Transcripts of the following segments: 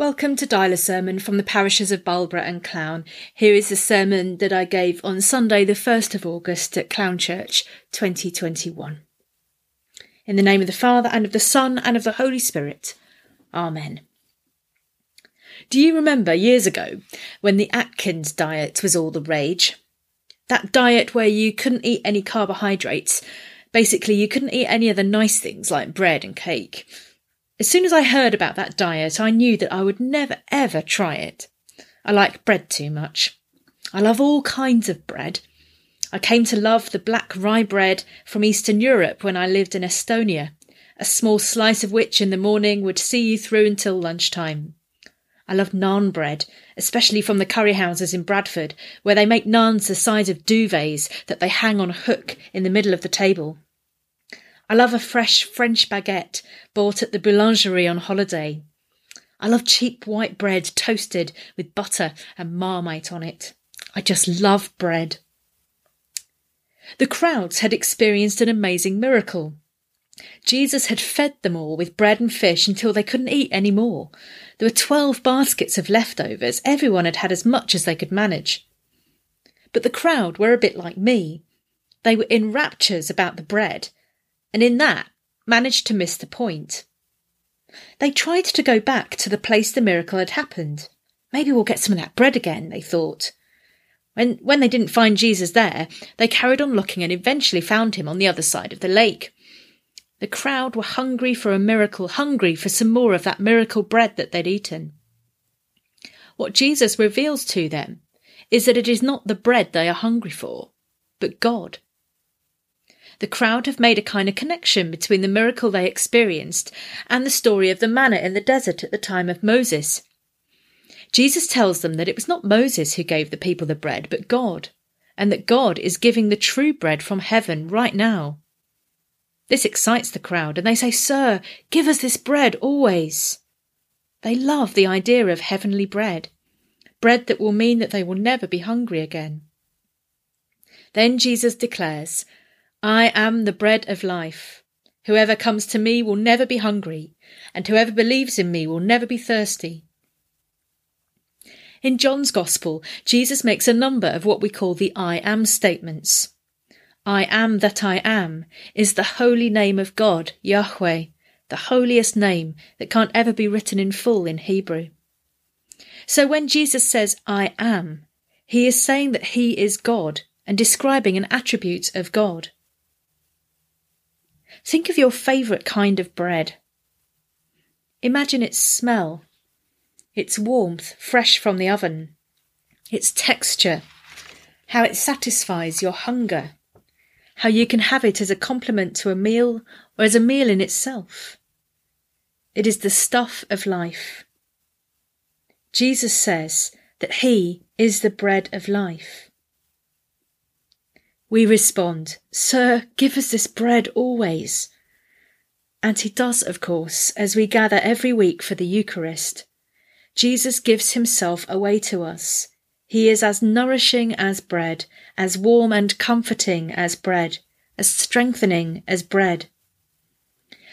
Welcome to Dial a Sermon from the parishes of Barlborough and Clowne. Here is the sermon that I gave on Sunday, the 1st of August at Clowne Church 2021. In the name of the Father, and of the Son, and of the Holy Spirit. Amen. Do you remember years ago when the Atkins diet was all the rage? That diet where you couldn't eat any carbohydrates. Basically, you couldn't eat any of the nice things like bread and cake. As soon as I heard about that diet, I knew that I would never ever try it. I like bread too much. I love all kinds of bread. I came to love the black rye bread from Eastern Europe when I lived in Estonia, a small slice of which in the morning would see you through until lunchtime. I love naan bread, especially from the curry houses in Bradford, where they make naans the size of duvets that they hang on a hook in the middle of the table. I love a fresh French baguette bought at the boulangerie on holiday. I love cheap white bread toasted with butter and marmite on it. I just love bread. The crowds had experienced an amazing miracle. Jesus had fed them all with bread and fish until they couldn't eat any more. There were twelve baskets of leftovers. Everyone had had as much as they could manage. But the crowd were a bit like me. They were in raptures about the bread and in that managed to miss the point. They tried to go back to the place the miracle had happened. Maybe we'll get some of that bread again, they thought. When, when they didn't find Jesus there, they carried on looking and eventually found him on the other side of the lake. The crowd were hungry for a miracle, hungry for some more of that miracle bread that they'd eaten. What Jesus reveals to them is that it is not the bread they are hungry for, but God the crowd have made a kind of connection between the miracle they experienced and the story of the manna in the desert at the time of Moses. Jesus tells them that it was not Moses who gave the people the bread, but God, and that God is giving the true bread from heaven right now. This excites the crowd, and they say, Sir, give us this bread always. They love the idea of heavenly bread, bread that will mean that they will never be hungry again. Then Jesus declares I am the bread of life. Whoever comes to me will never be hungry, and whoever believes in me will never be thirsty. In John's Gospel, Jesus makes a number of what we call the I am statements. I am that I am is the holy name of God, Yahweh, the holiest name that can't ever be written in full in Hebrew. So when Jesus says I am, he is saying that he is God and describing an attribute of God. Think of your favourite kind of bread. Imagine its smell, its warmth fresh from the oven, its texture, how it satisfies your hunger, how you can have it as a complement to a meal or as a meal in itself. It is the stuff of life. Jesus says that He is the bread of life. We respond, Sir, give us this bread always. And he does, of course, as we gather every week for the Eucharist. Jesus gives himself away to us. He is as nourishing as bread, as warm and comforting as bread, as strengthening as bread.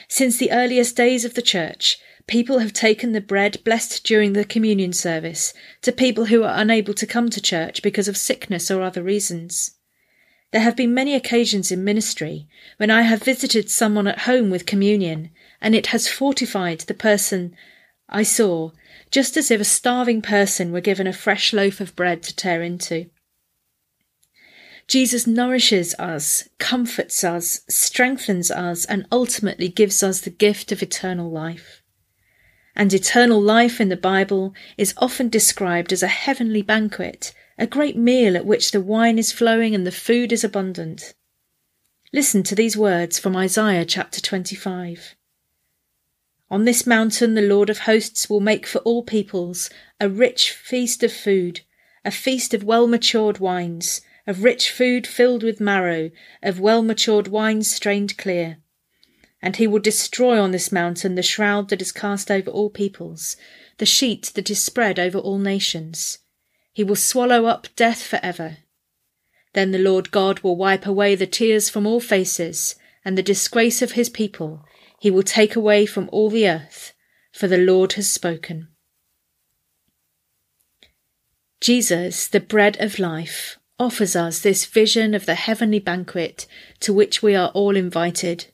Since the earliest days of the Church, people have taken the bread blessed during the communion service to people who are unable to come to church because of sickness or other reasons. There have been many occasions in ministry when I have visited someone at home with communion, and it has fortified the person I saw, just as if a starving person were given a fresh loaf of bread to tear into. Jesus nourishes us, comforts us, strengthens us, and ultimately gives us the gift of eternal life. And eternal life in the Bible is often described as a heavenly banquet a great meal at which the wine is flowing and the food is abundant. Listen to these words from Isaiah chapter 25. On this mountain the Lord of hosts will make for all peoples a rich feast of food, a feast of well matured wines, of rich food filled with marrow, of well matured wines strained clear. And he will destroy on this mountain the shroud that is cast over all peoples, the sheet that is spread over all nations. He will swallow up death for ever. Then the Lord God will wipe away the tears from all faces, and the disgrace of his people he will take away from all the earth, for the Lord has spoken. Jesus, the bread of life, offers us this vision of the heavenly banquet to which we are all invited.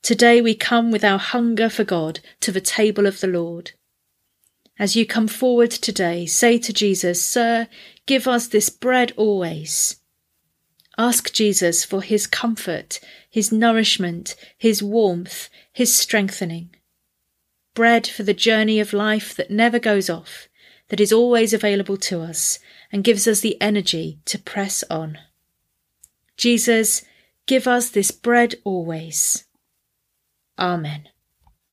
Today we come with our hunger for God to the table of the Lord. As you come forward today, say to Jesus, Sir, give us this bread always. Ask Jesus for his comfort, his nourishment, his warmth, his strengthening. Bread for the journey of life that never goes off, that is always available to us and gives us the energy to press on. Jesus, give us this bread always. Amen.